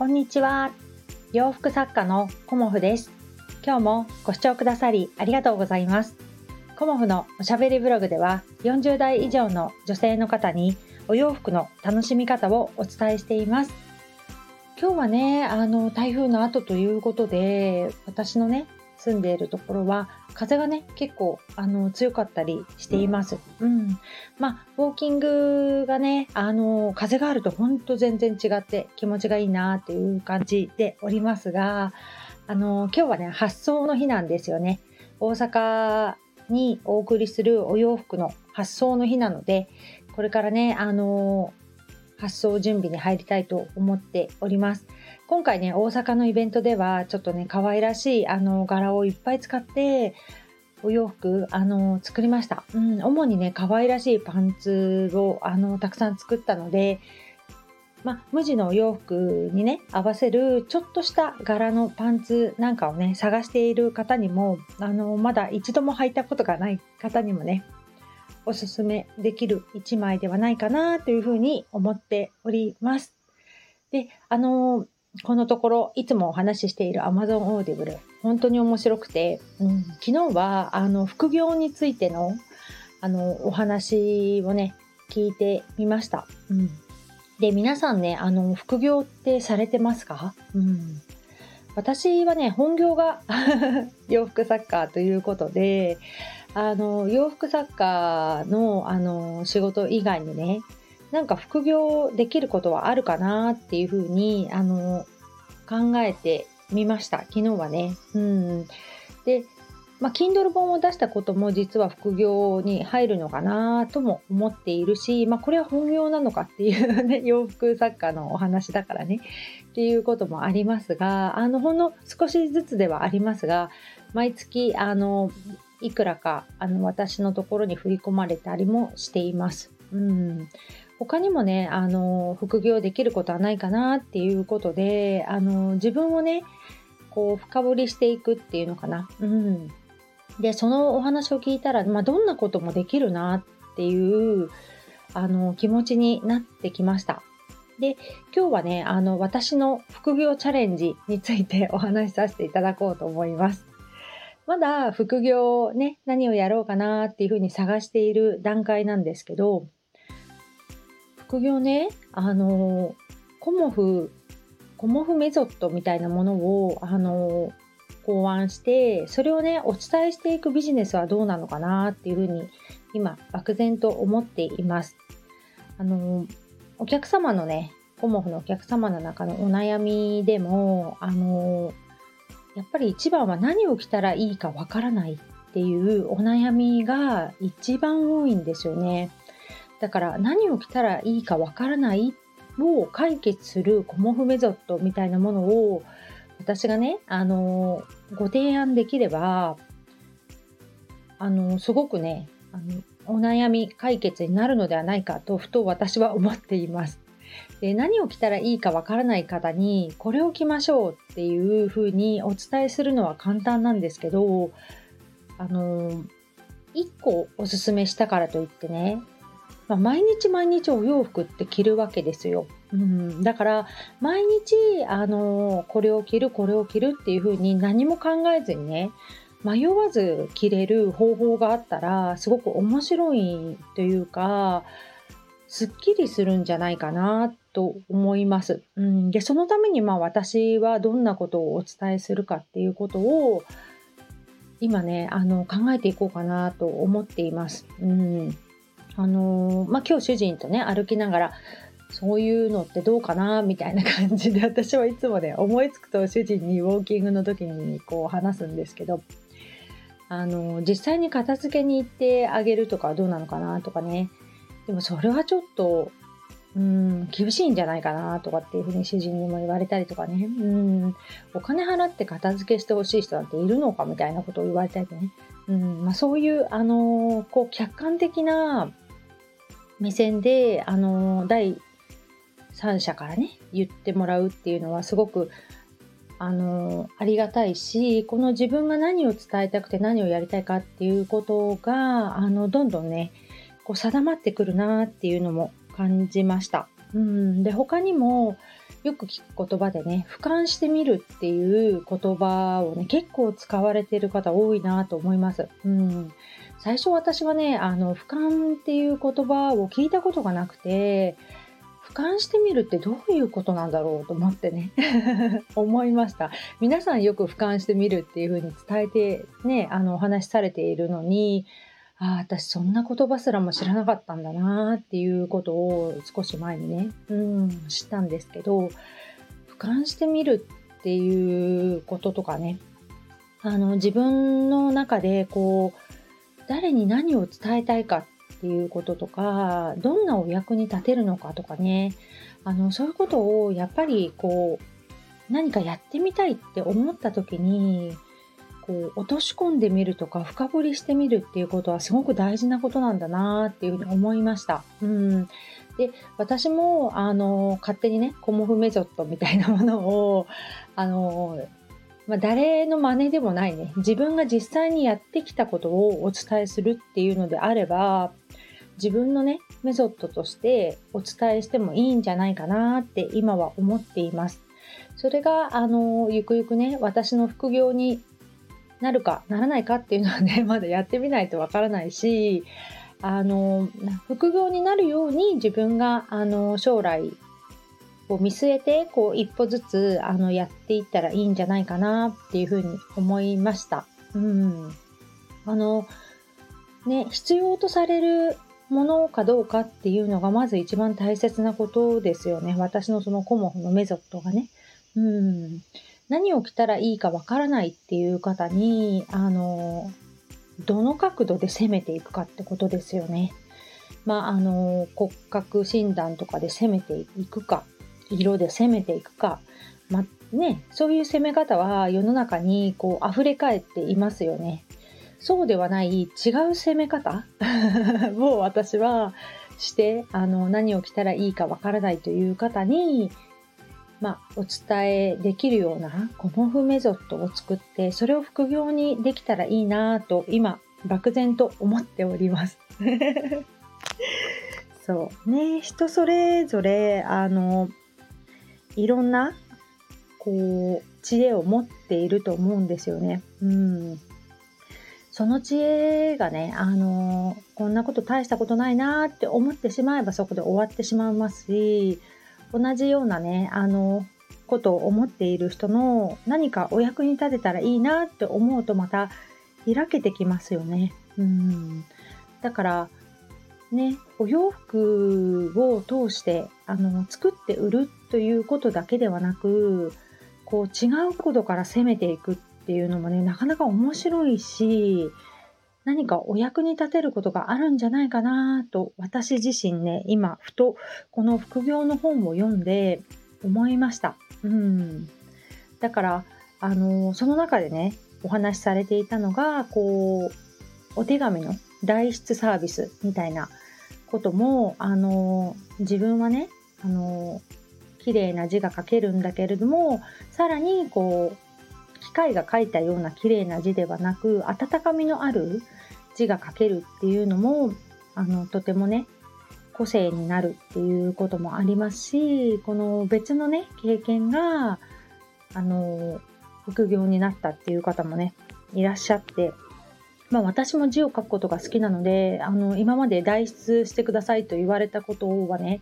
こんにちは。洋服作家のコモフです。今日もご視聴くださりありがとうございます。コモフのおしゃべりブログでは40代以上の女性の方にお洋服の楽しみ方をお伝えしています。今日はね、あの台風の後ということで、私のね、住んでいるところは風がね結構あの強かったりしています。うん、まあウォーキングがねあの風があると本当全然違って気持ちがいいなっていう感じでおりますが、あの今日はね発送の日なんですよね。大阪にお送りするお洋服の発送の日なので、これからねあの発送準備に入りたいと思っております。今回ね、大阪のイベントでは、ちょっとね、可愛らしいあの柄をいっぱい使って、お洋服、あの、作りました。うん、主にね、可愛らしいパンツを、あの、たくさん作ったので、ま、無地のお洋服にね、合わせるちょっとした柄のパンツなんかをね、探している方にも、あの、まだ一度も履いたことがない方にもね、おすすめできる一枚ではないかなというふうに思っております。で、あの、このところいつもお話ししている Amazon Audible 本当に面白くて、うん、昨日はあの副業についてのあのお話をね聞いてみました。うん、で皆さんねあの副業ってされてますか、うん、私はね本業が 洋服作家ということであの洋服作家のあの仕事以外にねなんか副業できることはあるかなっていうふうにあの考えてみました昨日はね。うん、でまあ、Kindle 本を出したことも実は副業に入るのかなとも思っているし、まあ、これは本業なのかっていうね、洋服作家のお話だからね、っていうこともありますが、あの、ほんの少しずつではありますが、毎月、あの、いくらか、あの、私のところに振り込まれたりもしています。うん。他にもね、あの、副業できることはないかなっていうことで、あの、自分をね、こう、深掘りしていくっていうのかな。うん。で、そのお話を聞いたら、まあ、どんなこともできるなっていう、あの、気持ちになってきました。で、今日はね、あの、私の副業チャレンジについて お話しさせていただこうと思います。まだ副業ね、何をやろうかなっていうふうに探している段階なんですけど、副業ね、あの、コモフ、コモフメソッドみたいなものを、あの、考案して、それをね、お伝えしていくビジネスはどうなのかなっていうふうに、今、漠然と思っています。あの、お客様のね、コモフのお客様の中のお悩みでも、あの、やっぱり一番は何を着たらいいかわからないっていうお悩みが一番多いんですよね。だから何を着たらいいかわからないを解決するコモフメソッドみたいなものを私がね、あの、ご提案できれば、あの、すごくね、あのお悩み解決になるのではないかとふと私は思っています。で何を着たらいいかわからない方にこれを着ましょうっていうふうにお伝えするのは簡単なんですけどあの1個おすすめしたからといってねまあ、毎日毎日お洋服って着るわけですよ。うん、だから毎日あのこれを着るこれを着るっていう風に何も考えずにね迷わず着れる方法があったらすごく面白いというかすっきりするんじゃないかなと思います。うん、でそのためにまあ私はどんなことをお伝えするかっていうことを今ねあの考えていこうかなと思っています。うんあのー、まあ、今日主人とね、歩きながら、そういうのってどうかなみたいな感じで、私はいつもね、思いつくと主人にウォーキングの時にこう話すんですけど、あの、実際に片付けに行ってあげるとかどうなのかなとかね。でもそれはちょっと、うん、厳しいんじゃないかなとかっていうふうに主人にも言われたりとかね。うん、お金払って片付けしてほしい人なんているのかみたいなことを言われたりね。うんまあ、そういう、あのー、こう客観的な目線で、あの、第三者からね、言ってもらうっていうのはすごく、あの、ありがたいし、この自分が何を伝えたくて何をやりたいかっていうことが、あの、どんどんね、こう定まってくるなっていうのも感じました。うん、で、他にも、よく聞く言葉でね、俯瞰してみるっていう言葉をね、結構使われてる方多いなと思います。うん。最初私はね、あの、俯瞰っていう言葉を聞いたことがなくて、俯瞰してみるってどういうことなんだろうと思ってね 思いました。皆さんよく俯瞰してみるっていう風に伝えてねあのお話しされているのにああ私そんな言葉すらも知らなかったんだなっていうことを少し前にねうん知ったんですけど俯瞰してみるっていうこととかねあの自分の中でこう誰に何を伝えたいかっていうこととか、どんなお役に立てるのかとかね、あの、そういうことをやっぱりこう、何かやってみたいって思った時に、こう、落とし込んでみるとか、深掘りしてみるっていうことはすごく大事なことなんだなっていうふうに思いました。うん。で、私も、あの、勝手にね、コモフメソッドみたいなものを、あの、まあ、誰の真似でもないね、自分が実際にやってきたことをお伝えするっていうのであれば、自分のね、メソッドとしてお伝えしてもいいんじゃないかなって今は思っています。それが、あの、ゆくゆくね、私の副業になるかならないかっていうのはね、まだやってみないとわからないし、あの、副業になるように自分が、あの、将来を見据えて、こう、一歩ずつ、あの、やっていったらいいんじゃないかなっていうふうに思いました。うん。あの、ね、必要とされるものかどうかっていうのがまず一番大切なことですよね。私のそのコモフのメソッドがね。うん。何を着たらいいかわからないっていう方に、あの、どの角度で攻めていくかってことですよね。まあ、あの、骨格診断とかで攻めていくか、色で攻めていくか、まね、そういう攻め方は世の中にこう溢れ返っていますよね。そうではない違う攻め方 を私はしてあの何を着たらいいかわからないという方に、まあ、お伝えできるようなコモフメソッドを作ってそれを副業にできたらいいなと今漠然と思っております。そうね人それぞれあのいろんなこう知恵を持っていると思うんですよね。うんその知恵がね、あのこんなこと大したことないなって思ってしまえばそこで終わってしまいますし、同じようなね、あのことを思っている人の何かお役に立てたらいいなって思うとまた開けてきますよね。うん。だから、ね、お洋服を通してあの作って売るということだけではなくこう違うことから攻めていくっていうのもね、なかなか面白いし、何かお役に立てることがあるんじゃないかなと、私自身ね、今、ふとこの副業の本を読んで思いました。うん。だから、あの、その中でね、お話しされていたのが、こう、お手紙の代筆サービスみたいなことも、あの、自分はね、あの、綺麗な字が書けるんだけれども、さらに、こう、機械が書いたような綺麗な字ではなく温かみのある字が書けるっていうのもあのとてもね個性になるっていうこともありますしこの別のね経験があの副業になったっていう方もねいらっしゃってまあ私も字を書くことが好きなのであの今まで代筆してくださいと言われたことはね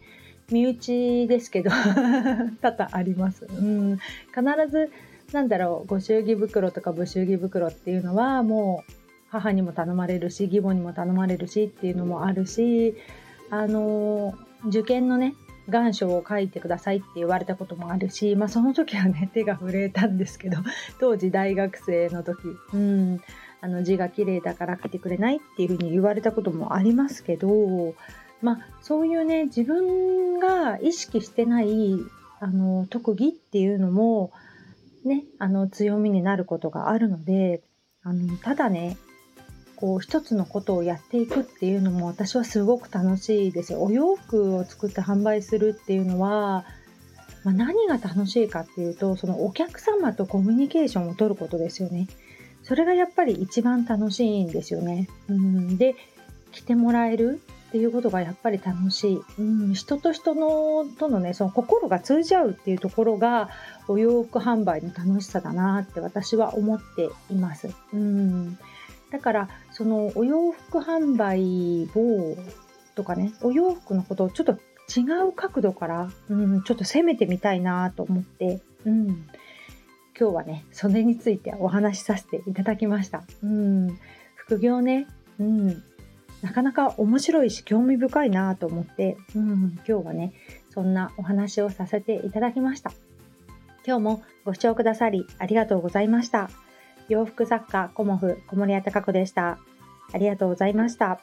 身内ですけど 多々あります。うん、必ずなんだろうご祝儀袋とかご祝儀袋っていうのはもう母にも頼まれるし義母にも頼まれるしっていうのもあるしあの受験のね願書を書いてくださいって言われたこともあるし、まあ、その時はね 手が震えたんですけど 当時大学生の時、うん、あの字が綺麗だから書いてくれないっていうふうに言われたこともありますけど、まあ、そういうね自分が意識してないあの特技っていうのもね、あの強みになることがあるので、あのただね、こう一つのことをやっていくっていうのも私はすごく楽しいですよ。お洋服を作って販売するっていうのは、まあ、何が楽しいかっていうと、そのお客様とコミュニケーションを取ることですよね。それがやっぱり一番楽しいんですよね。うん、で、着てもらえる。っていうことがやっぱり楽しい。うん、人と人のとのね、その心が通じ合うっていうところがお洋服販売の楽しさだなって私は思っています。うん、だからそのお洋服販売をとかね、お洋服のことをちょっと違う角度から、うん、ちょっと攻めてみたいなと思って、うん、今日はね、それについてお話しさせていただきました。うん、副業ね、うん、なかなか面白いし興味深いなと思って、うん、今日はね、そんなお話をさせていただきました。今日もご視聴くださりありがとうございました。洋服作家コモフ小森屋隆子でした。ありがとうございました。